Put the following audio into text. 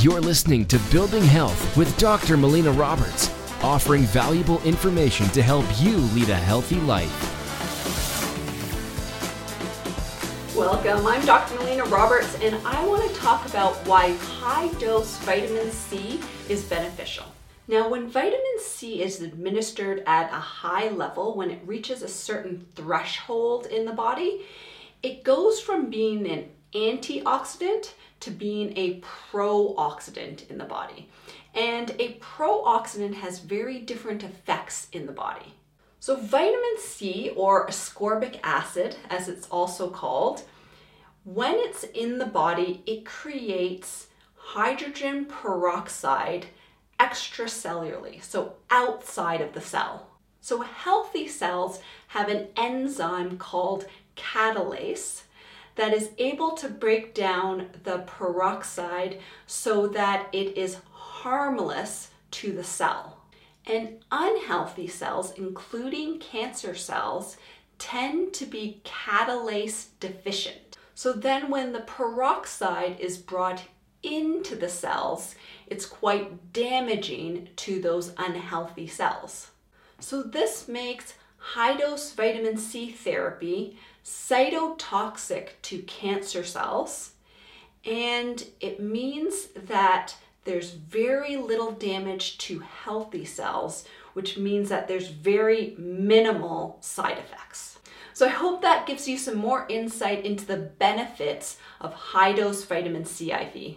You're listening to Building Health with Dr. Melina Roberts, offering valuable information to help you lead a healthy life. Welcome, I'm Dr. Melina Roberts, and I want to talk about why high dose vitamin C is beneficial. Now, when vitamin C is administered at a high level, when it reaches a certain threshold in the body, it goes from being an antioxidant to being a pro-oxidant in the body. And a pro-oxidant has very different effects in the body. So vitamin C or ascorbic acid, as it's also called, when it's in the body, it creates hydrogen peroxide extracellularly, so outside of the cell. So healthy cells have an enzyme called catalase that is able to break down the peroxide so that it is harmless to the cell. And unhealthy cells, including cancer cells, tend to be catalase deficient. So then, when the peroxide is brought into the cells, it's quite damaging to those unhealthy cells. So, this makes high dose vitamin C therapy cytotoxic to cancer cells, and it means that there's very little damage to healthy cells, which means that there's very minimal side effects. So I hope that gives you some more insight into the benefits of high dose vitamin C IV.